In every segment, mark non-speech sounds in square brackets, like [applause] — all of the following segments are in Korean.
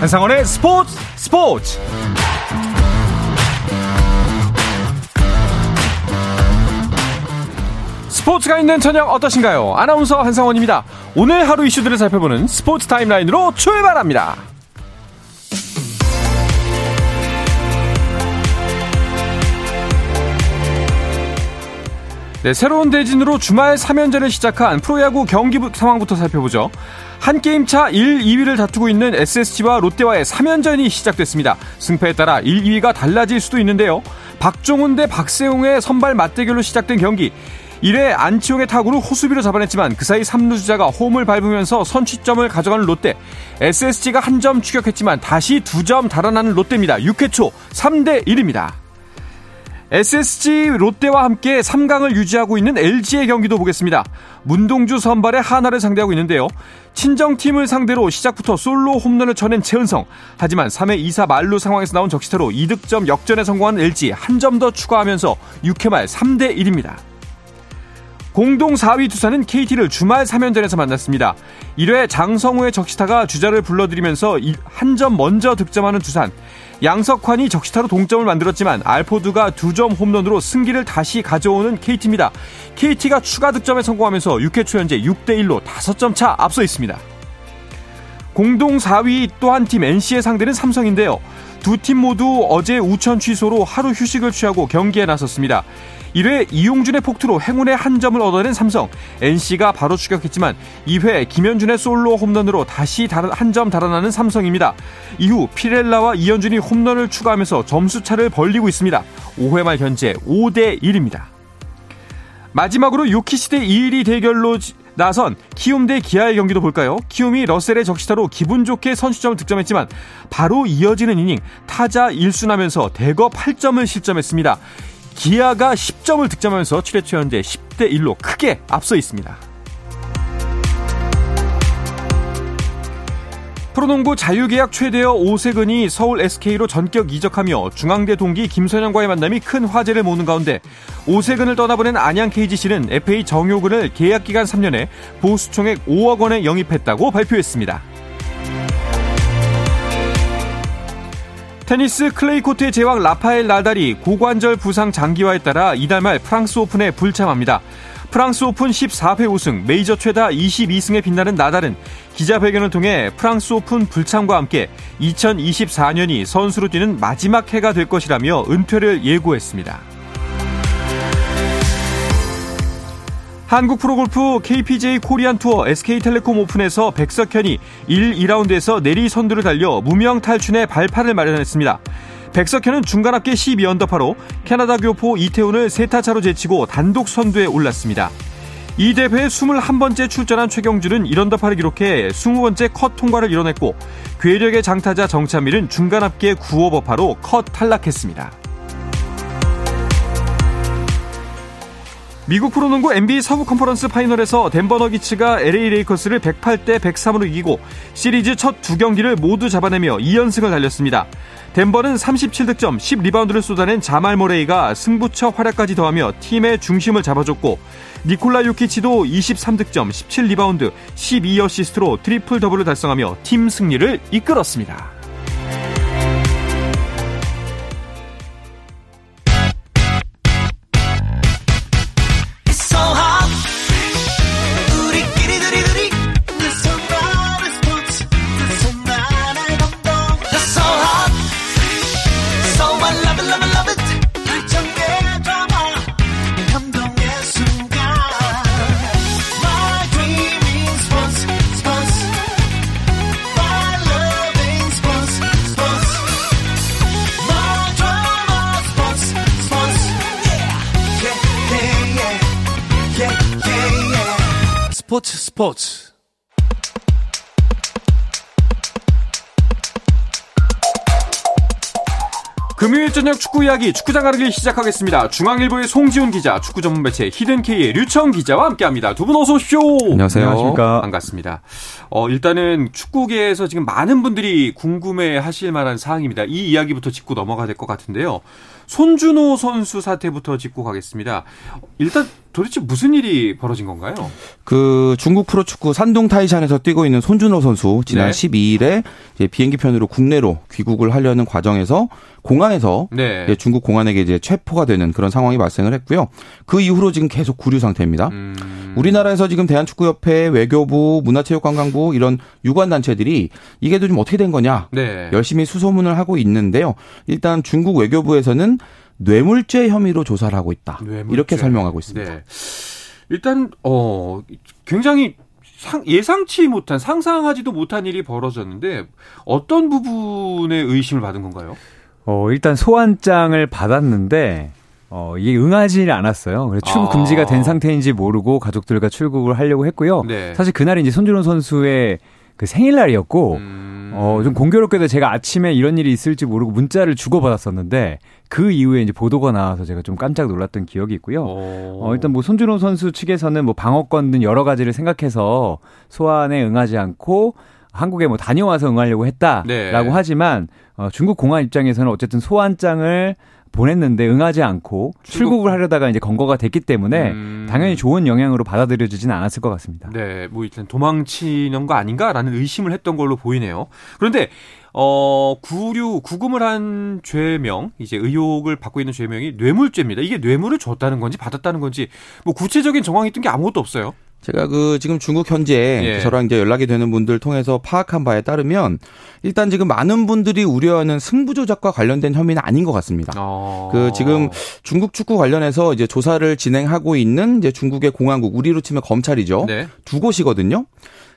한상원의 스포츠 스포츠 스포츠가 있는 저녁 어떠신가요? 아나운서 한상원입니다. 오늘 하루 이슈들을 살펴보는 스포츠 타임라인으로 출발합니다. 네, 새로운 대진으로 주말 3연전을 시작한 프로야구 경기 상황부터 살펴보죠. 한 게임 차 1, 2위를 다투고 있는 SSG와 롯데와의 3연전이 시작됐습니다. 승패에 따라 1, 2위가 달라질 수도 있는데요. 박종훈 대 박세웅의 선발 맞대결로 시작된 경기. 1회 안치홍의 타구를 호수비로 잡아냈지만 그 사이 3루 주자가 홈을 밟으면서 선취점을 가져가는 롯데. SSG가 한 점 추격했지만 다시 두 점 달아나는 롯데입니다. 6회 초 3대 1입니다. SSG 롯데와 함께 3강을 유지하고 있는 LG의 경기도 보겠습니다. 문동주 선발의 하나를 상대하고 있는데요. 친정팀을 상대로 시작부터 솔로 홈런을 쳐낸 최은성. 하지만 3회 2사 말루 상황에서 나온 적시타로 2득점 역전에 성공한 LG 한 점 더 추가하면서 6회 말 3대 1입니다. 공동 4위 두산은 KT를 주말 3연전에서 만났습니다. 1회 장성우의 적시타가 주자를 불러들이면서 한 점 먼저 득점하는 두산. 양석환이 적시타로 동점을 만들었지만 알포드가 두 점 홈런으로 승기를 다시 가져오는 KT입니다. KT가 추가 득점에 성공하면서 6회 초 현재 6대1로 5점 차 앞서 있습니다. 공동 4위 또 한 팀 NC의 상대는 삼성인데요. 두 팀 모두 어제 우천 취소로 하루 휴식을 취하고 경기에 나섰습니다. 1회 이용준의 폭투로 행운의 한 점을 얻어낸 삼성. NC가 바로 추격했지만 2회 김현준의 솔로 홈런으로 다시 한 점 달아나는 삼성입니다. 이후 피렐라와 이현준이 홈런을 추가하면서 점수차를 벌리고 있습니다. 5회 말 현재 5대 1입니다. 마지막으로 요키시 대 이일이 대결로 나선 키움 대 기아의 경기도 볼까요? 키움이 러셀의 적시타로 기분 좋게 선취점을 득점했지만 바로 이어지는 이닝 타자 1순하면서 대거 8점을 실점했습니다. 기아가 10점을 득점하면서 7회 초 현재 10대 1로 크게 앞서 있습니다. 프로농구 자유계약 최대어 오세근이 서울 SK로 전격 이적하며 중앙대 동기 김선영과의 만남이 큰 화제를 모는 가운데 오세근을 떠나보낸 안양 KGC는 FA 정효근을 계약 기간 3년에 보수총액 5억 원에 영입했다고 발표했습니다. 테니스 클레이 코트의 제왕 라파엘 나달이 고관절 부상 장기화에 따라 이달 말 프랑스 오픈에 불참합니다. 프랑스 오픈 14회 우승, 메이저 최다 22승에 빛나는 나달은 기자회견을 통해 프랑스 오픈 불참과 함께 2024년이 선수로 뛰는 마지막 해가 될 것이라며 은퇴를 예고했습니다. 한국 프로골프 KPJ 코리안 투어 SK텔레콤 오픈에서 백석현이 1, 2라운드에서 내리 선두를 달려 무명 탈춘의 발판을 마련했습니다. 백석현은 중간 합계 12언더파로 캐나다 교포 이태훈을 세타차로 제치고 단독 선두에 올랐습니다. 이 대회에 21번째 출전한 최경준은 1언더파를 기록해 20번째 컷 통과를 이뤄냈고 괴력의 장타자 정찬밀은 중간 합계 9오버파로 컷 탈락했습니다. 미국 프로농구 NBA 서부 컨퍼런스 파이널에서 덴버 너기츠가 LA 레이커스를 108대 103으로 이기고 시리즈 첫 두 경기를 모두 잡아내며 2연승을 달렸습니다. 덴버는 37득점, 10리바운드를 쏟아낸 자말 머레이가 승부처 활약까지 더하며 팀의 중심을 잡아줬고 니콜라 요키치도 23득점, 17리바운드, 12어시스트로 트리플 더블을 달성하며 팀 승리를 이끌었습니다. 스포츠 금요일 저녁 축구 이야기 축구장 가르기 시작하겠습니다. 중앙일보의 송지훈 기자, 축구 전문 매체 히든K의 류청 기자와 함께합니다. 두 분 어서 오십시오. 안녕하세요. 안녕하십니까. 반갑습니다. 어, 일단은 축구계에서 지금 많은 분들이 궁금해하실 만한 사항입니다. 이 이야기부터 짚고 넘어가야 될 것 같은데요. 손준호 선수 사태부터 짚고 가겠습니다. 일단 도대체 무슨 일이 벌어진 건가요? 그 중국 프로축구 산둥 타이샨에서 뛰고 있는 손준호 선수 지난 네. 12일에 이제 비행기 편으로 국내로 귀국을 하려는 과정에서 공항에서 네. 중국 공안에게 이제 체포가 되는 그런 상황이 발생을 했고요. 그 이후로 지금 계속 구류 상태입니다. 음. 우리나라에서 지금 대한축구협회, 외교부, 문화체육관광부 이런 유관 단체들이 이게 좀 어떻게 된 거냐 네. 열심히 수소문을 하고 있는데요. 일단 중국 외교부에서는 뇌물죄 혐의로 조사를 하고 있다. 뇌물죄. 이렇게 설명하고 있습니다. 네. 일단 어 굉장히 상, 예상치 못한 상상하지도 못한 일이 벌어졌는데 어떤 부분에 의심을 받은 건가요? 어 일단 소환장을 받았는데 어, 이게 응하지 않았어요. 그래서 출국 아. 금지가 된 상태인지 모르고 가족들과 출국을 하려고 했고요. 네. 사실 그날이 이제 손준호 선수의 그 생일날이었고, 음. 어, 좀 공교롭게도 제가 아침에 이런 일이 있을지 모르고 문자를 주고받았었는데, 그 이후에 이제 보도가 나와서 제가 좀 깜짝 놀랐던 기억이 있고요. 어, 일단 뭐 손준호 선수 측에서는 뭐 방어권 등 여러 가지를 생각해서 소환에 응하지 않고 한국에 뭐 다녀와서 응하려고 했다라고 네. 하지만 어, 중국 공안 입장에서는 어쨌든 소환장을 보냈는데 응하지 않고 출국. 출국을 하려다가 이제 건거가 됐기 때문에 음. 당연히 좋은 영향으로 받아들여지지는 않았을 것 같습니다. 네, 뭐 일단 도망치는 거 아닌가라는 의심을 했던 걸로 보이네요. 그런데 어, 구류, 구금을 한 죄명, 이제 의혹을 받고 있는 죄명이 뇌물죄입니다. 이게 뇌물을 줬다는 건지 받았다는 건지, 뭐 구체적인 정황이 있던 게 아무것도 없어요. 제가 그 지금 중국 현재 예. 저랑 이제 연락이 되는 분들 통해서 파악한 바에 따르면 일단 지금 많은 분들이 우려하는 승부 조작과 관련된 혐의는 아닌 것 같습니다. 어. 그 지금 중국 축구 관련해서 이제 조사를 진행하고 있는 이제 중국의 공안국 우리로 치면 검찰이죠. 네. 두 곳이거든요.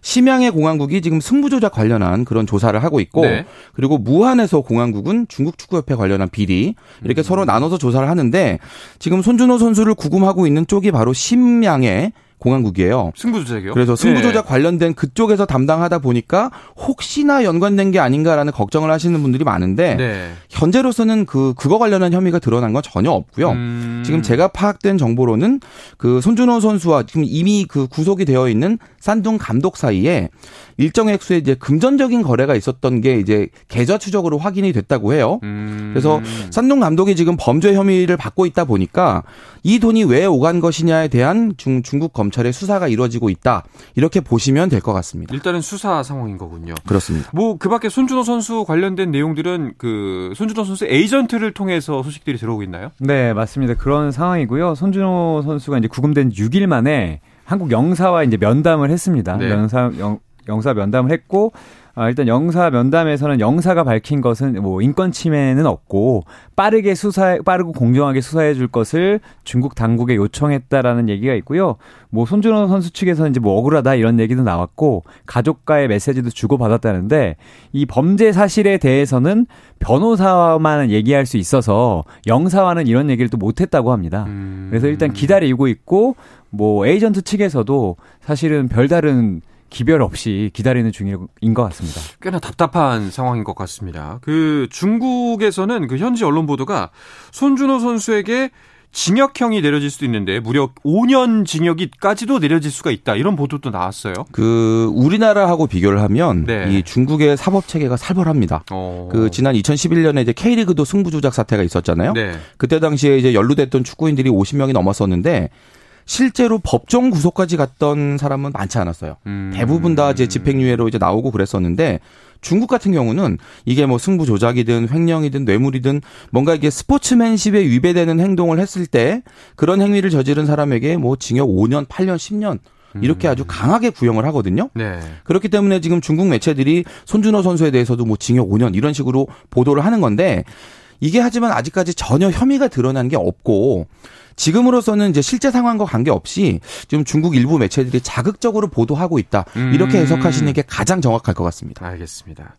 심양의 공항국이 지금 승부조작 관련한 그런 조사를 하고 있고 네. 그리고 무한에서 공항국은 중국 축구협회 관련한 비리 이렇게 음. 서로 나눠서 조사를 하는데 지금 손준호 선수를 구금하고 있는 쪽이 바로 심양의 공항국이에요. 승부조작이요? 그래서 승부조작 네. 관련된 그쪽에서 담당하다 보니까 혹시나 연관된 게 아닌가라는 걱정을 하시는 분들이 많은데 네. 현재로서는 그 그거 관련한 혐의가 드러난 건 전혀 없고요. 음. 지금 제가 파악된 정보로는 그 손준호 선수와 지금 이미 그 구속이 되어 있는 산둥 감독 사이에 일정 액수의 이제 금전적인 거래가 있었던 게 이제 계좌 추적으로 확인이 됐다고 해요. 음. 그래서 산둥 감독이 지금 범죄 혐의를 받고 있다 보니까 이 돈이 왜 오간 것이냐에 대한 중, 중국 검찰 의 수사가 이루어지고 있다. 이렇게 보시면 될 것 같습니다. 일단은 수사 상황인 거군요. 그렇습니다. 뭐 그 밖에 손준호 선수 관련된 내용들은 그 손준호 선수 에이전트를 통해서 소식들이 들어오고 있나요? 네, 맞습니다. 그런 상황이고요. 손준호 선수가 이제 구금된 6일 만에 한국 영사와 이제 면담을 했습니다. 네. 영사 영, 영사 면담을 했고 아, 일단 영사 면담에서는 영사가 밝힌 것은 뭐 인권 침해는 없고 빠르게 수사 빠르고 공정하게 수사해 줄 것을 중국 당국에 요청했다라는 얘기가 있고요. 뭐 손준호 선수 측에서는 이제 뭐 억울하다 이런 얘기도 나왔고 가족과의 메시지도 주고 받았다는데 이 범죄 사실에 대해서는 변호사만 얘기할 수 있어서 영사와는 이런 얘기를 또 못 했다고 합니다. 음. 그래서 일단 기다리고 있고 뭐 에이전트 측에서도 사실은 별다른 기별 없이 기다리는 중인 것 같습니다. 꽤나 답답한 상황인 것 같습니다. 그 중국에서는 그 현지 언론 보도가 손준호 선수에게 징역형이 내려질 수도 있는데 무려 5년 징역이까지도 내려질 수가 있다 이런 보도도 나왔어요. 그 우리나라하고 비교를 하면 네. 이 중국의 사법 체계가 살벌합니다. 어. 그 지난 2011년에 이제 K리그도 승부 조작 사태가 있었잖아요. 네. 그때 당시에 이제 연루됐던 축구인들이 50명이 넘었었는데 실제로 법정 구속까지 갔던 사람은 많지 않았어요. 음. 대부분 다 이제 집행유예로 이제 나오고 그랬었는데 중국 같은 경우는 이게 뭐 승부 조작이든 횡령이든 뇌물이든 뭔가 이게 스포츠맨십에 위배되는 행동을 했을 때 그런 행위를 저지른 사람에게 뭐 징역 5년, 8년, 10년 이렇게 아주 강하게 구형을 하거든요. 네. 그렇기 때문에 지금 중국 매체들이 손준호 선수에 대해서도 뭐 징역 5년 이런 식으로 보도를 하는 건데 이게 하지만 아직까지 전혀 혐의가 드러난 게 없고 지금으로서는 이제 실제 상황과 관계없이 지금 중국 일부 매체들이 자극적으로 보도하고 있다. 이렇게 음. 해석하시는 게 가장 정확할 것 같습니다. 알겠습니다.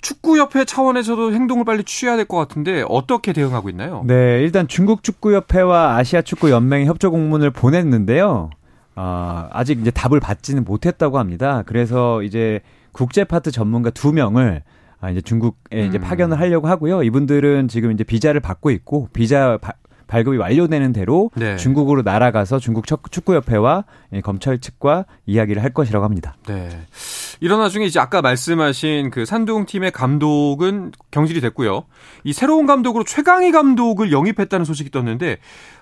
축구협회 차원에서도 행동을 빨리 취해야 될 것 같은데 어떻게 대응하고 있나요? 네, 일단 중국 축구협회와 아시아 축구 연맹이 협조 공문을 보냈는데요. 어, 아직 이제 답을 받지는 못했다고 합니다. 그래서 이제 국제 파트 전문가 두 명을 아, 이제 중국에 이제 음. 파견을 하려고 하고요. 이분들은 지금 이제 비자를 받고 있고 비자 바, 발급이 완료되는 대로 네. 중국으로 날아가서 중국 축구협회와 검찰 측과 이야기를 할 것이라고 합니다. 네. 이런 와중에 이제 아까 말씀하신 그 산둥 팀의 감독은 경질이 됐고요. 이 새로운 감독으로 최강희 감독을 영입했다는 소식이 떴는데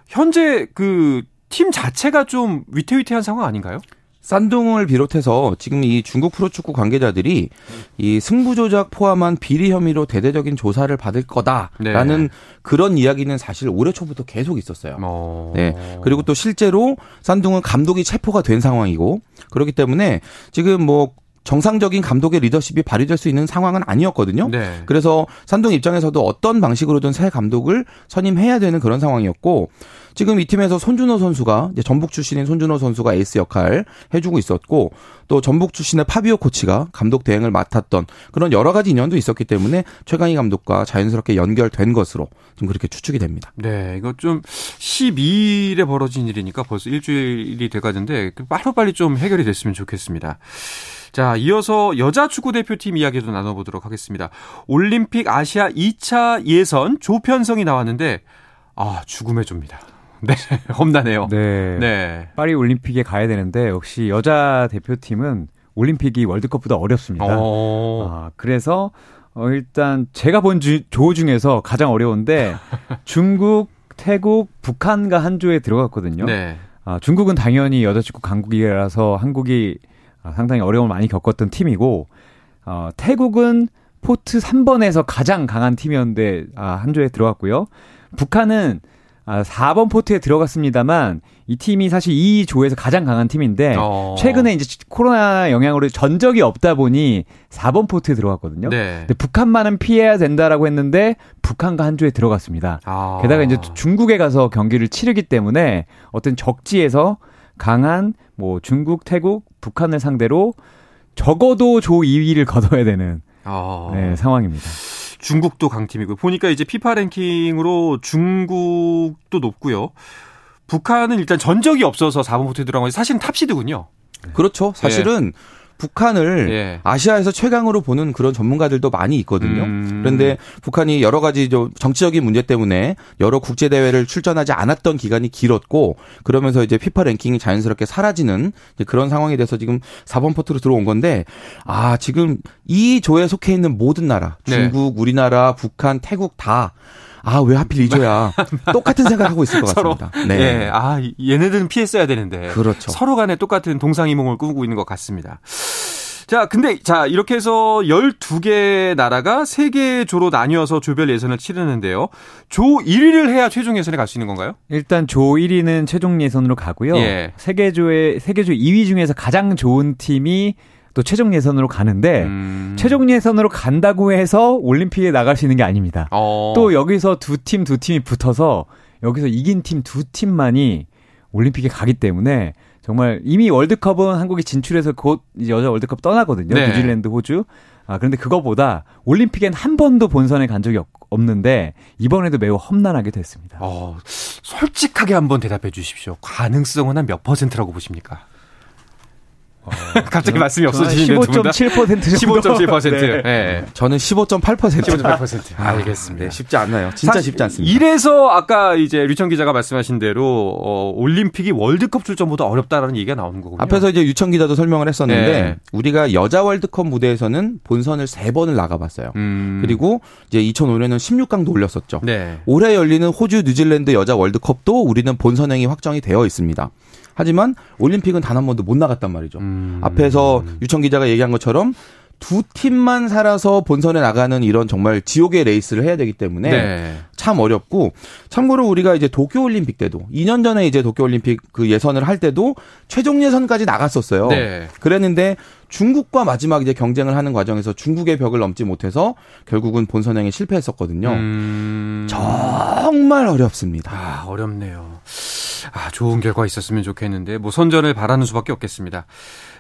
현재 그 팀 자체가 좀 위태위태한 상황 아닌가요? 산둥을 비롯해서 지금 이 중국 프로축구 관계자들이 이 승부 조작 포함한 비리 혐의로 대대적인 조사를 받을 거다라는 네. 그런 이야기는 사실 올해 초부터 계속 있었어요. 어... 네. 그리고 또 실제로 산둥은 감독이 체포가 된 상황이고 그렇기 때문에 지금 뭐 정상적인 감독의 리더십이 발휘될 수 있는 상황은 아니었거든요. 네. 그래서 산둥 입장에서도 어떤 방식으로든 새 감독을 선임해야 되는 그런 상황이었고 지금 이 팀에서 손준호 선수가 전북 출신인 손준호 선수가 에이스 역할 해주고 있었고 또 전북 출신의 파비오 코치가 감독 대행을 맡았던 그런 여러 가지 인연도 있었기 때문에 최강희 감독과 자연스럽게 연결된 것으로 좀 그렇게 추측이 됩니다. 네, 이거 좀 12일에 벌어진 일이니까 벌써 일주일이 돼가는데 빠르빨리 좀 해결이 됐으면 좋겠습니다. 자, 이어서 여자 축구 대표팀 이야기도 나눠보도록 하겠습니다. 올림픽 아시아 2차 예선 조편성이 나왔는데 아 죽음의 조입니다. [laughs] 네, 험난해요. 네. 네. 파리 올림픽에 가야 되는데 역시 여자 대표팀은 올림픽이 월드컵보다 어렵습니다. 어. 아, 그래서 어, 일단 제가 본조 중에서 가장 어려운데 [laughs] 중국, 태국, 북한과 한 조에 들어갔거든요. 네. 아, 중국은 당연히 여자 축구 강국이라서 한국이 아, 상당히 어려움을 많이 겪었던 팀이고 어, 태국은 포트 3번에서 가장 강한 팀이었는데 아, 한 조에 들어갔고요. 북한은 아, 4번 포트에 들어갔습니다만 이 팀이 사실 이 조에서 가장 강한 팀인데 어. 최근에 이제 코로나 영향으로 전적이 없다 보니 4번 포트에 들어갔거든요. 네. 근데 북한만은 피해야 된다라고 했는데 북한과 한 조에 들어갔습니다. 아. 게다가 이제 중국에 가서 경기를 치르기 때문에 어떤 적지에서 강한 뭐 중국, 태국, 북한을 상대로 적어도 조 2위를 거둬야 되는 어. 네, 상황입니다. 중국도 강팀이고 보니까 이제 피파 랭킹으로 중국도 높고요. 북한은 일단 전적이 없어서 4번 포트에 들어간 건 사실은 탑시드군요. 그렇죠. 사실은 네. 북한을 예. 아시아에서 최강으로 보는 그런 전문가들도 많이 있거든요. 음. 그런데 북한이 여러 가지 정치적인 문제 때문에 여러 국제 대회를 출전하지 않았던 기간이 길었고 그러면서 이제 피파 랭킹이 자연스럽게 사라지는 그런 상황이 돼서 지금 4번 포트로 들어온 건데 아 지금 이 조에 속해 있는 모든 나라 네. 중국, 네. 우리나라, 북한, 태국 다 아, 왜 하필 이줘야 [laughs] 똑같은 생각하고 있을 것 같습니다. 서로, 네. 예, 아, 얘네들은 피했어야 되는데. 그렇죠. 서로 간에 똑같은 동상이몽을 꾸고 있는 것 같습니다. 자, 근데 자, 이렇게 해서 12개 나라가 3개 조로 나뉘어서 조별 예선을 치르는데요. 조 1위를 해야 최종 예선에 갈 수 있는 건가요? 일단 조 1위는 최종 예선으로 가고요. 예. 세계 조의 세계 조 2위 중에서 가장 좋은 팀이 또 최종 예선으로 가는데 음. 최종 예선으로 간다고 해서 올림픽에 나갈 수 있는 게 아닙니다. 어. 또 여기서 두 팀 두 팀이 붙어서 여기서 이긴 팀 두 팀만이 올림픽에 가기 때문에 정말 이미 월드컵은 한국이 진출해서 곧 여자 월드컵 떠나거든요. 네. 뉴질랜드, 호주. 아, 그런데 그거보다 올림픽엔 한 번도 본선에 간 적이 없, 없는데 이번에도 매우 험난하게 됐습니다. 어, 솔직하게 한번 대답해 주십시오. 가능성은 한 몇 퍼센트라고 보십니까? 어, [laughs] 갑자기 말씀이 없어지시는 15.7% 정도. 15.7%. 네. 네. 저는 15.8%. 15.8%. 아, 알겠습니다. 네, 쉽지 않나요? 진짜 쉽지 않습니다. 이래서 아까 이제 류청 기자가 말씀하신 대로 어, 올림픽이 월드컵 출전보다 어렵다라는 얘기가 나오는 거군요. 앞에서 이제 유청 기자도 설명을 했었는데 네. 우리가 여자 월드컵 무대에서는 본선을 3번을 나가봤어요. 음. 그리고 이제 2005년에는 16강도 올렸었죠. 네. 올해 열리는 호주 뉴질랜드 여자 월드컵도 우리는 본선행이 확정이 되어 있습니다. 하지만 올림픽은 단 한 번도 못 나갔단 말이죠. 음. 앞에서 유청 기자가 얘기한 것처럼 두 팀만 살아서 본선에 나가는 이런 정말 지옥의 레이스를 해야 되기 때문에 네. 참 어렵고 참고로 우리가 이제 도쿄 올림픽 때도 2년 전에 이제 도쿄 올림픽 그 예선을 할 때도 최종 예선까지 나갔었어요. 네. 그랬는데 중국과 마지막 이제 경쟁을 하는 과정에서 중국의 벽을 넘지 못해서 결국은 본선행에 실패했었거든요. 음... 정말 어렵습니다. 아, 어렵네요. 아, 좋은 결과 있었으면 좋겠는데 뭐 선전을 바라는 수밖에 없겠습니다.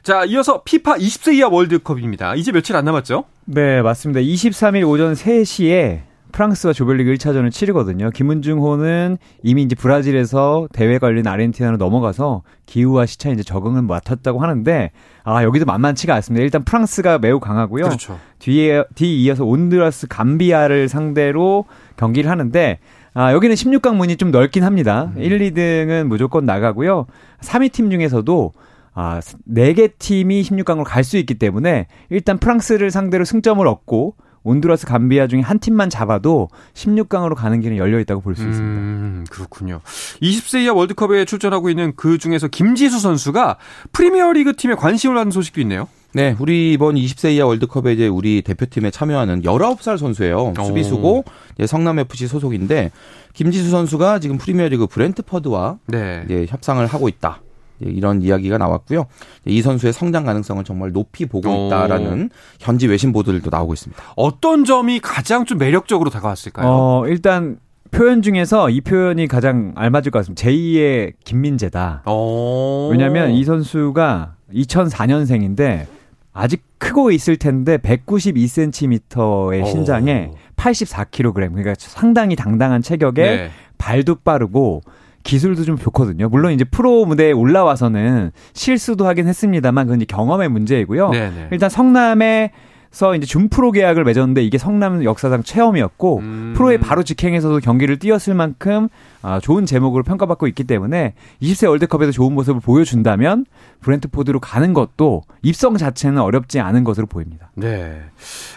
자, 이어서 피파 20세 이하 월드컵입니다. 이제 며칠 안 남았죠? 네, 맞습니다. 23일 오전 3시에 프랑스와 조별리그 1차전을 치르거든요. 김은중호는 이미 이제 브라질에서 대회 관련 아르헨티나로 넘어가서 기후와 시차에 이제 적응을 맡았다고 하는데 아 여기도 만만치가 않습니다. 일단 프랑스가 매우 강하고요. 그렇죠. 뒤에 뒤 이어서 온드라스, 감비아를 상대로 경기를 하는데 아, 여기는 16강 문이 좀 넓긴 합니다. 음. 1, 2등은 무조건 나가고요. 3위 팀 중에서도 아, 4개 팀이 16강으로 갈 수 있기 때문에 일단 프랑스를 상대로 승점을 얻고 온두라스 감비아 중에 한 팀만 잡아도 16강으로 가는 길은 열려 있다고 볼수 있습니다. 음, 그렇군요. 20세 이하 월드컵에 출전하고 있는 그 중에서 김지수 선수가 프리미어리그 팀에 관심을 받는 소식도 있네요. 네, 우리 이번 20세 이하 월드컵에 이제 우리 대표팀에 참여하는 19살 선수예요. 수비수고 성남 FC 소속인데 김지수 선수가 지금 프리미어리그 브렌트퍼드와 네. 이제 협상을 하고 있다. 이런 이야기가 나왔고요. 이 선수의 성장 가능성을 정말 높이 보고 있다라는 현지 외신 보도들도 나오고 있습니다. 어떤 점이 가장 좀 매력적으로 다가왔을까요? 어, 일단 표현 중에서 이 표현이 가장 알맞을 것 같습니다. 제2의 김민재다. 왜냐하면 이 선수가 2004년생인데 아직 크고 있을 텐데 192cm의 신장에 84kg 그러니까 상당히 당당한 체격에 네. 발도 빠르고 기술도 좀 좋거든요. 물론 이제 프로 무대에 올라와서는 실수도 하긴 했습니다만 그건 이제 경험의 문제이고요. 네네. 네. 일단 성남의 서 이제 준프로 계약을 맺었는데 이게 성남 역사상 체험이었고 음. 프로에 바로 직행해서도 경기를 뛰었을 만큼 아, 좋은 제목으로 평가받고 있기 때문에 20세 월드컵에서 좋은 모습을 보여준다면 브렌트포드로 가는 것도 입성 자체는 어렵지 않은 것으로 보입니다. 네,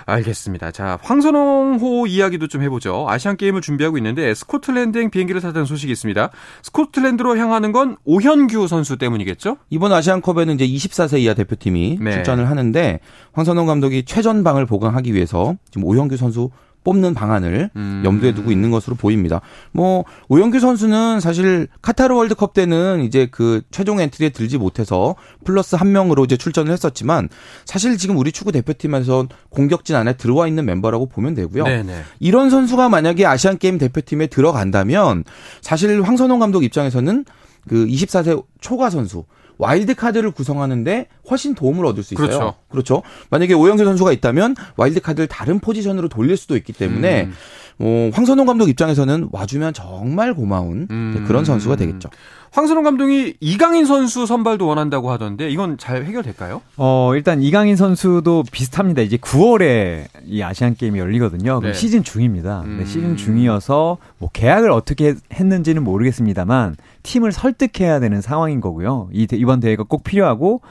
알겠습니다. 자, 황선홍호 이야기도 좀 해보죠. 아시안 게임을 준비하고 있는데 스코틀랜드행 비행기를 타다는 소식이 있습니다. 스코틀랜드로 향하는 건 오현규 선수 때문이겠죠? 이번 아시안컵에는 이제 24세 이하 대표팀이 네. 출전을 하는데 황선홍 감독이 최전방을 보강하기 위해서 지금 오현규 선수 뽑는 방안을 음. 염두에 두고 있는 것으로 보입니다. 뭐 오현규 선수는 사실 카타르 월드컵 때는 이제 그 최종 엔트리에 들지 못해서 플러스 한 명으로 이제 출전을 했었지만 사실 지금 우리 축구 대표팀에서 공격진 안에 들어와 있는 멤버라고 보면 되고요. 네네. 이런 선수가 만약에 아시안 게임 대표팀에 들어간다면 사실 황선홍 감독 입장에서는 그 24세 초과 선수 와일드 카드를 구성하는데 훨씬 도움을 얻을 수 있어요. 그렇죠. 그렇죠. 만약에 오현규 선수가 있다면 와일드 카드를 다른 포지션으로 돌릴 수도 있기 때문에 음. 어, 황선홍 감독 입장에서는 와주면 정말 고마운 음. 그런 선수가 되겠죠. 황선홍 감독이 이강인 선수 선발도 원한다고 하던데 이건 잘 해결될까요? 어, 일단 이강인 선수도 비슷합니다. 이제 9월에 이 아시안 게임이 열리거든요. 네. 시즌 중입니다. 음. 네, 시즌 중이어서 뭐 계약을 어떻게 했는지는 모르겠습니다만 팀을 설득해야 되는 상황인 거고요. 이 이번 대회가 꼭 필요하고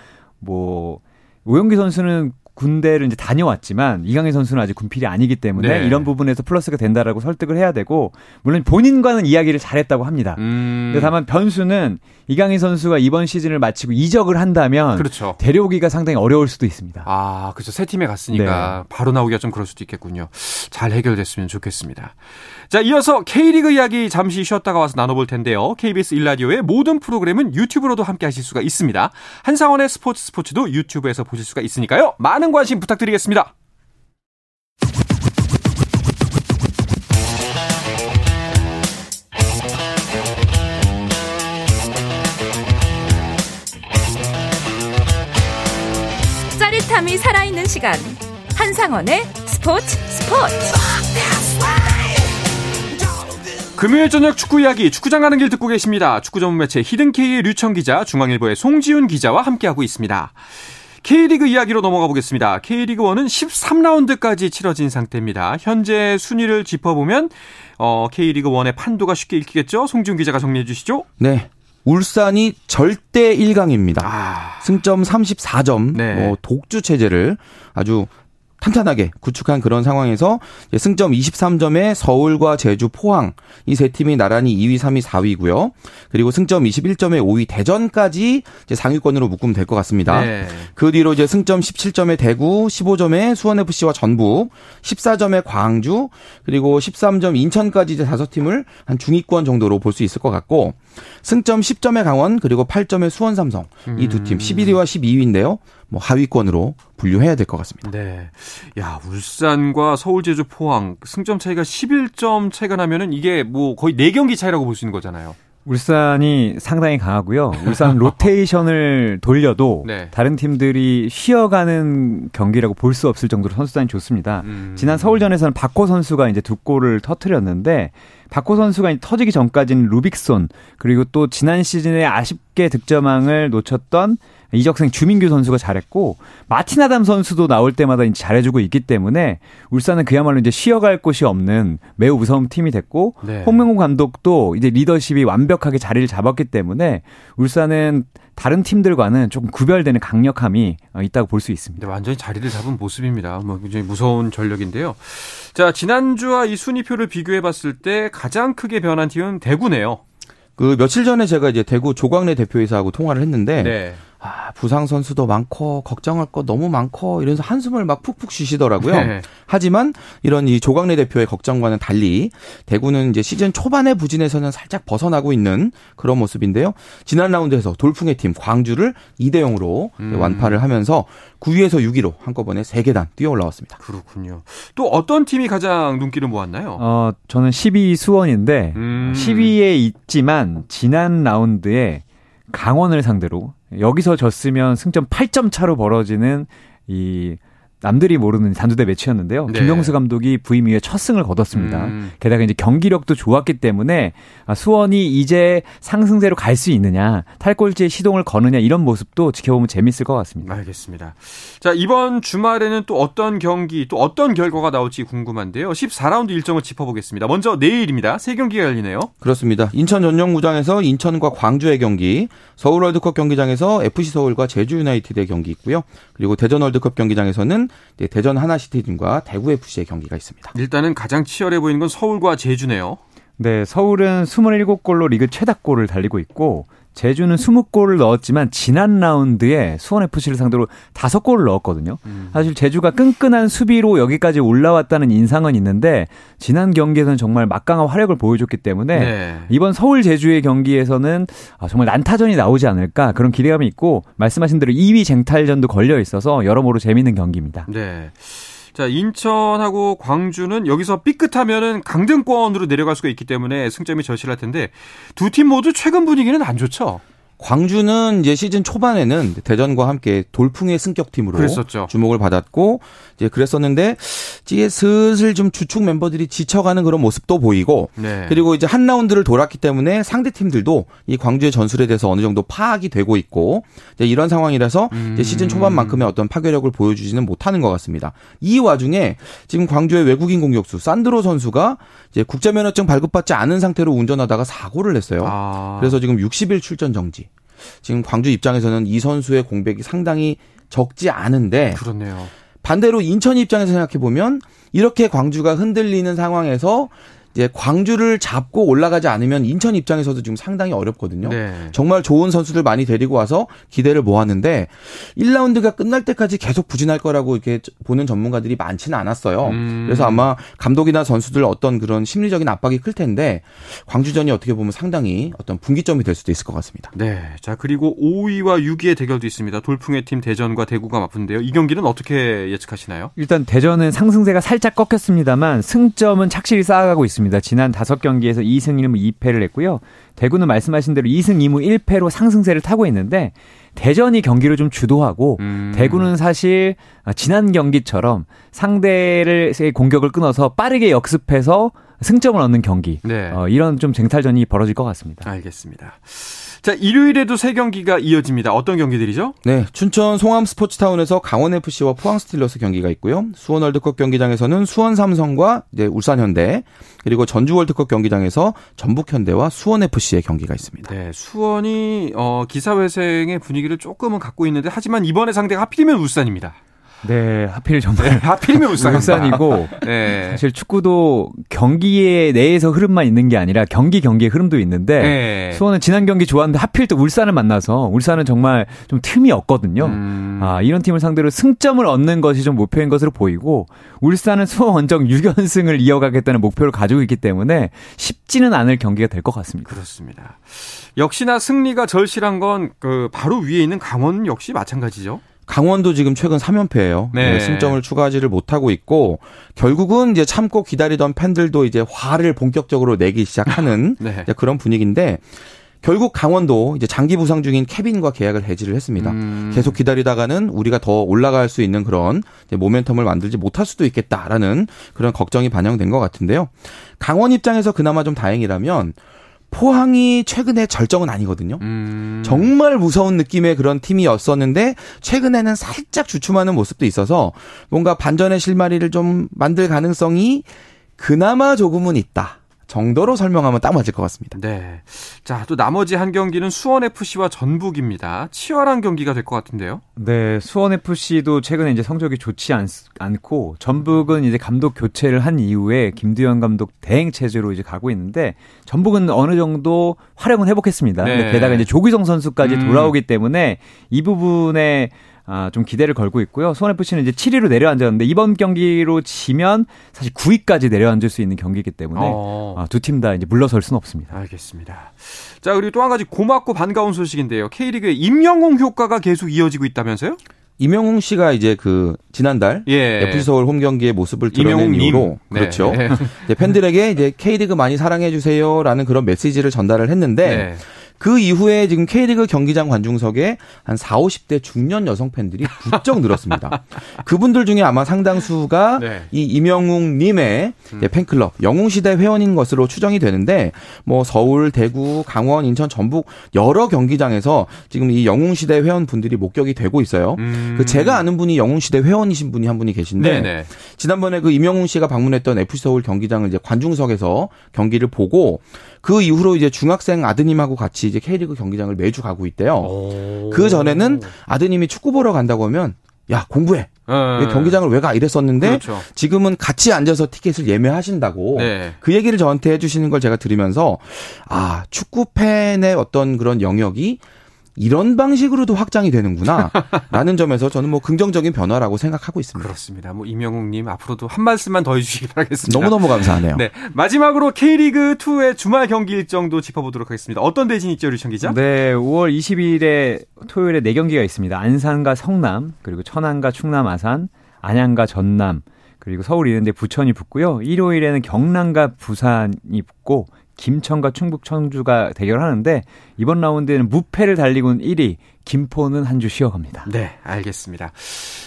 뭐 오영기 선수는 군대를 이제 다녀왔지만 이강인 선수는 아직 군필이 아니기 때문에 네. 이런 부분에서 플러스가 된다라고 설득을 해야 되고 물론 본인과는 이야기를 잘했다고 합니다. 음. 근데 다만 변수는 이강인 선수가 이번 시즌을 마치고 이적을 한다면 그렇죠. 데려오기가 상당히 어려울 수도 있습니다. 아, 그렇죠. 새 팀에 갔으니까 네. 바로 나오기가 좀 그럴 수도 있겠군요. 잘 해결됐으면 좋겠습니다. 자, 이어서 K리그 이야기 잠시 쉬었다가 와서 나눠볼 텐데요. KBS 일라디오의 모든 프로그램은 유튜브로도 함께 하실 수가 있습니다. 한상원의 스포츠 스포츠도 유튜브에서 보실 수가 있으니까요. 많은 관심 부탁드리겠습니다. 짜릿함이 살아있는 시간. 한상원의 스포츠 스포츠. 금요일 저녁 축구 이야기 축구장 가는 길 듣고 계십니다. 축구 전문 매체 히든K의 류청 기자, 중앙일보의 송지훈 기자와 함께하고 있습니다. K리그 이야기로 넘어가 보겠습니다. K리그 1은 13라운드까지 치러진 상태입니다. 현재 순위를 짚어보면 어, K리그 1의 판도가 쉽게 읽히겠죠? 송지훈 기자가 정리해 주시죠. 네. 울산이 절대 1강입니다. 아... 승점 34점, 네. 뭐 독주 체제를 아주 탄탄하게 구축한 그런 상황에서 승점 23점에 서울과 제주, 포항 이 세 팀이 나란히 2위, 3위, 4위고요. 그리고 승점 21점에 5위 대전까지 이제 상위권으로 묶으면 될 것 같습니다. 네. 그 뒤로 이제 승점 17점에 대구, 15점에 수원 FC와 전북, 14점에 광주, 그리고 13점 인천까지 이제 다섯 팀을 한 중위권 정도로 볼 수 있을 것 같고 승점 10점에 강원 그리고 8점에 수원 삼성 이 두 팀 11위와 12위인데요. 뭐 하위권으로 분류해야 될 것 같습니다. 네. 야, 울산과 서울 제주 포항 승점 차이가 11점 차이가 나면은 이게 뭐 거의 4경기 차이라고 볼 수 있는 거잖아요. 울산이 상당히 강하고요. 울산 [laughs] 로테이션을 돌려도 네. 다른 팀들이 쉬어가는 경기라고 볼 수 없을 정도로 선수단이 좋습니다. 음. 지난 서울전에서는 박호 선수가 이제 두 골을 터트렸는데 박호 선수가 터지기 전까지는 루빅손 그리고 또 지난 시즌에 아쉽게 득점왕을 놓쳤던 이적생 주민규 선수가 잘했고 마티나담 선수도 나올 때마다 이제 잘해주고 있기 때문에 울산은 그야말로 이제 쉬어갈 곳이 없는 매우 무서운 팀이 됐고 네. 홍명호 감독도 이제 리더십이 완벽하게 자리를 잡았기 때문에 울산은 다른 팀들과는 조금 구별되는 강력함이 어, 있다고 볼 수 있습니다. 네, 완전히 자리를 잡은 모습입니다. 뭐 굉장히 무서운 전력인데요. 자, 지난주와 이 순위표를 비교해 봤을 때 가장 크게 변한 팀은 대구네요. 그 며칠 전에 제가 이제 대구 조광래 대표이사하고 통화를 했는데 네. 아, 부상 선수도 많고 걱정할 거 너무 많고 이러면서 한숨을 막 푹푹 쉬시더라고요. 네. 하지만 이런 이 조광래 대표의 걱정과는 달리 대구는 이제 시즌 초반의 부진에서는 살짝 벗어나고 있는 그런 모습인데요. 지난 라운드에서 돌풍의 팀 광주를 2대 0으로 음. 완파를 하면서 9위에서 6위로 한꺼번에 3계단 뛰어 올라왔습니다. 그렇군요. 또 어떤 팀이 가장 눈길을 모았나요? 어, 저는 12위 수원인데 음. 10위에 있지만 지난 라운드에 강원을 상대로 여기서 졌으면 승점 8점 차로 벌어지는 이 남들이 모르는 단두대 매치였는데요. 네. 김경수 감독이 부임 이후에 첫 승을 거뒀습니다. 음. 게다가 이제 경기력도 좋았기 때문에 아, 수원이 이제 상승세로 갈 수 있느냐, 탈골지에 시동을 거느냐 이런 모습도 지켜보면 재밌을 것 같습니다. 알겠습니다. 자, 이번 주말에는 또 어떤 경기, 또 어떤 결과가 나올지 궁금한데요. 14라운드 일정을 짚어보겠습니다. 먼저 내일입니다. 세 경기가 열리네요. 그렇습니다. 인천 전용구장에서 인천과 광주의 경기, 서울 월드컵 경기장에서 FC 서울과 제주 유나이티드의 경기 있고요. 그리고 대전 월드컵 경기장에서는 대전 하나시티즌과 대구 FC의 경기가 있습니다. 일단은 가장 치열해 보이는 건 서울과 제주네요. 네, 서울은 27골로 리그 최다골을 달리고 있고 제주는 20골을 넣었지만 지난 라운드에 수원FC를 상대로 5골을 넣었거든요. 음. 사실 제주가 끈끈한 수비로 여기까지 올라왔다는 인상은 있는데 지난 경기에서는 정말 막강한 화력을 보여줬기 때문에 네. 이번 서울 제주의 경기에서는 아, 정말 난타전이 나오지 않을까 그런 기대감이 있고 말씀하신 대로 2위 쟁탈전도 걸려 있어서 여러모로 재밌는 경기입니다. 네. 자, 인천하고 광주는 여기서 삐끗하면은 강등권으로 내려갈 수가 있기 때문에 승점이 절실할 텐데 두 팀 모두 최근 분위기는 안 좋죠. 광주는 이제 시즌 초반에는 대전과 함께 돌풍의 승격팀으로 그랬었죠. 주목을 받았고 이제 그랬었는데 이제 슬슬 좀 주축 member들이 지쳐가는 그런 모습도 보이고 네. 그리고 이제 한 라운드를 돌았기 때문에 상대 팀들도 이 광주의 전술에 대해서 어느 정도 파악이 되고 있고 이런 상황이라서 음. 시즌 초반만큼의 어떤 파괴력을 보여주지는 못하는 것 같습니다. 이 와중에 지금 광주의 외국인 공격수 산드로 선수가 이제 국제면허증 발급받지 않은 상태로 운전하다가 사고를 냈어요. 아. 그래서 지금 60일 출전 정지. 지금 광주 입장에서는 이 선수의 공백이 상당히 적지 않은데 그렇네요. 반대로 인천 입장에서 생각해 보면 이렇게 광주가 흔들리는 상황에서 이제 광주를 잡고 올라가지 않으면 인천 입장에서도 지금 상당히 어렵거든요. 네. 정말 좋은 선수들 많이 데리고 와서 기대를 모았는데 1라운드가 끝날 때까지 계속 부진할 거라고 이렇게 보는 전문가들이 많지는 않았어요. 음. 그래서 아마 감독이나 선수들 어떤 그런 심리적인 압박이 클 텐데 광주전이 어떻게 보면 상당히 어떤 분기점이 될 수도 있을 것 같습니다. 네. 자, 그리고 5위와 6위의 대결도 있습니다. 돌풍의 팀 대전과 대구가 맞붙는데요. 이 경기는 어떻게 예측하시나요? 일단 대전은 상승세가 살짝 꺾였습니다만 승점은 착실히 쌓아가고 있습니다. 있습니다. 지난 다섯 경기에서 2승 1무 2패를 했고요. 대구는 말씀하신 대로 2승 2무 1패로 상승세를 타고 있는데 대전이 경기를 좀 주도하고 음. 대구는 사실 지난 경기처럼 상대를 공격을 끊어서 빠르게 역습해서 승점을 얻는 경기 네. 어, 이런 좀 쟁탈전이 벌어질 것 같습니다. 알겠습니다. 자, 일요일에도 세 경기가 이어집니다. 어떤 경기들이죠? 네, 춘천 송암 스포츠타운에서 강원 FC와 포항 스틸러스 경기가 있고요. 수원 월드컵 경기장에서는 수원 삼성과 이제 울산 현대 그리고 전주 월드컵 경기장에서 전북 현대와 수원 FC의 경기가 있습니다. 네, 수원이 어, 기사회생의 분위기를 조금은 갖고 있는데 하지만 이번에 상대가 하필이면 울산입니다. 네, 하필 정말 네, 하필이면 울산 울산이고 [laughs] 네. 사실 축구도 경기에 내에서 흐름만 있는 게 아니라 경기 경기의 흐름도 있는데 네. 수원은 지난 경기 좋았는데 하필 또 울산을 만나서 울산은 정말 좀 틈이 없거든요. 음. 아, 이런 팀을 상대로 승점을 얻는 것이 좀 목표인 것으로 보이고 울산은 수원 원정 [laughs] 6연승을 이어가겠다는 목표를 가지고 있기 때문에 쉽지는 않을 경기가 될 것 같습니다. 그렇습니다. 역시나 승리가 절실한 건 그 바로 위에 있는 강원 역시 마찬가지죠. 강원도 지금 최근 3연패예요. 네. 네, 승점을 추가하지를 못하고 있고 결국은 이제 참고 기다리던 팬들도 이제 화를 본격적으로 내기 시작하는 [laughs] 네. 그런 분위기인데 결국 강원도 이제 장기 부상 중인 케빈과 계약을 해지를 했습니다. 음. 계속 기다리다가는 우리가 더 올라갈 수 있는 그런 모멘텀을 만들지 못할 수도 있겠다라는 그런 걱정이 반영된 것 같은데요. 강원 입장에서 그나마 좀 다행이라면 포항이 최근에 절정은 아니거든요. 음. 정말 무서운 느낌의 그런 팀이었었는데 최근에는 살짝 주춤하는 모습도 있어서 뭔가 반전의 실마리를 좀 만들 가능성이 그나마 조금은 있다. 정도로 설명하면 딱 맞을 것 같습니다. 네. 자, 또 나머지 한 경기는 수원FC와 전북입니다. 치열한 경기가 될 것 같은데요. 네, 수원FC도 최근에 이제 성적이 좋지 않, 않고 전북은 이제 감독 교체를 한 이후에 김두현 감독 대행 체제로 이제 가고 있는데 전북은 어느 정도 활약은 회복했습니다. 네. 게다가 이제 조기성 선수까지 음. 돌아오기 때문에 이 부분에 아, 좀 기대를 걸고 있고요. 수원FC는 이제 7위로 내려앉았는데 이번 경기로 지면 사실 9위까지 내려앉을 수 있는 경기이기 때문에 어. 아, 두팀 다 이제 물러설 수는 없습니다. 알겠습니다. 자, 그리고 또 한 가지 고맙고 반가운 소식인데요. K리그의 임영웅 효과가 계속 이어지고 있다면서요? 이명웅 씨가 이제 그 지난달 예. FC 서울 홈 경기의 모습을 드러낸 이후로 네. 그렇죠. 네. 팬들에게 이제 K리그 많이 사랑해 주세요라는 그런 메시지를 전달을 했는데 네. 그 이후에 지금 K리그 경기장 관중석에 한 4, 50대 중년 여성 팬들이 부쩍 늘었습니다. [laughs] 그분들 중에 아마 상당수가 네. 이 이명웅 님의 음. 팬클럽 영웅 시대 회원인 것으로 추정이 되는데 뭐 서울, 대구, 강원, 인천, 전북 여러 경기장에서 지금 이 영웅 시대 회원분들이 목격이 되고 있어요. 음. 그 제가 아는 분이 영웅 시대 회원이신 분이 한 분이 계신데 네네. 네. 지난번에 그 이명웅 씨가 방문했던 FC 서울 경기장을 이제 관중석에서 경기를 보고 그 이후로 이제 중학생 아드님하고 같이 이제 K리그 경기장을 매주 가고 있대요. 그 전에는 아드님이 축구 보러 간다고 하면 야 공부해. 네. 경기장을 왜 가 이랬었는데 그렇죠. 지금은 같이 앉아서 티켓을 예매하신다고 네. 그 얘기를 저한테 해주시는 걸 제가 들으면서 아 축구 팬의 어떤 그런 영역이 이런 방식으로도 확장이 되는구나. [laughs] 라는 점에서 저는 뭐 긍정적인 변화라고 생각하고 있습니다. 그렇습니다. 뭐 이명웅님 앞으로도 한 말씀만 더 해주시기 바라겠습니다. 너무너무 감사하네요. 네. 마지막으로 K리그 2의 주말 경기 일정도 짚어보도록 하겠습니다. 어떤 대진이 있죠, 류청 기자? 네. 5월 20일에 토요일에 4 경기가 있습니다. 안산과 성남, 그리고 천안과 충남 아산, 안양과 전남, 그리고 서울 이런데 부천이 붙고요. 일요일에는 경남과 부산이 붙고 김천과 충북 청주가 대결하는데 이번 라운드에는 무패를 달리고 있는 1위 김포는 한 주 쉬어갑니다. 네, 알겠습니다.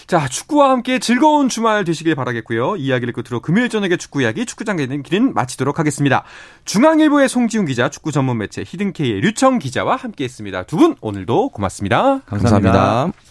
자, 축구와 함께 즐거운 주말 되시길 바라겠고요. 이야기를 끝으로 금요일 저녁에 축구 이야기 축구장 가는 길은 마치도록 하겠습니다. 중앙일보의 송지훈 기자, 축구 전문 매체 히든케이의 류청 기자와 함께했습니다. 두 분 오늘도 고맙습니다. 감사합니다. 감사합니다.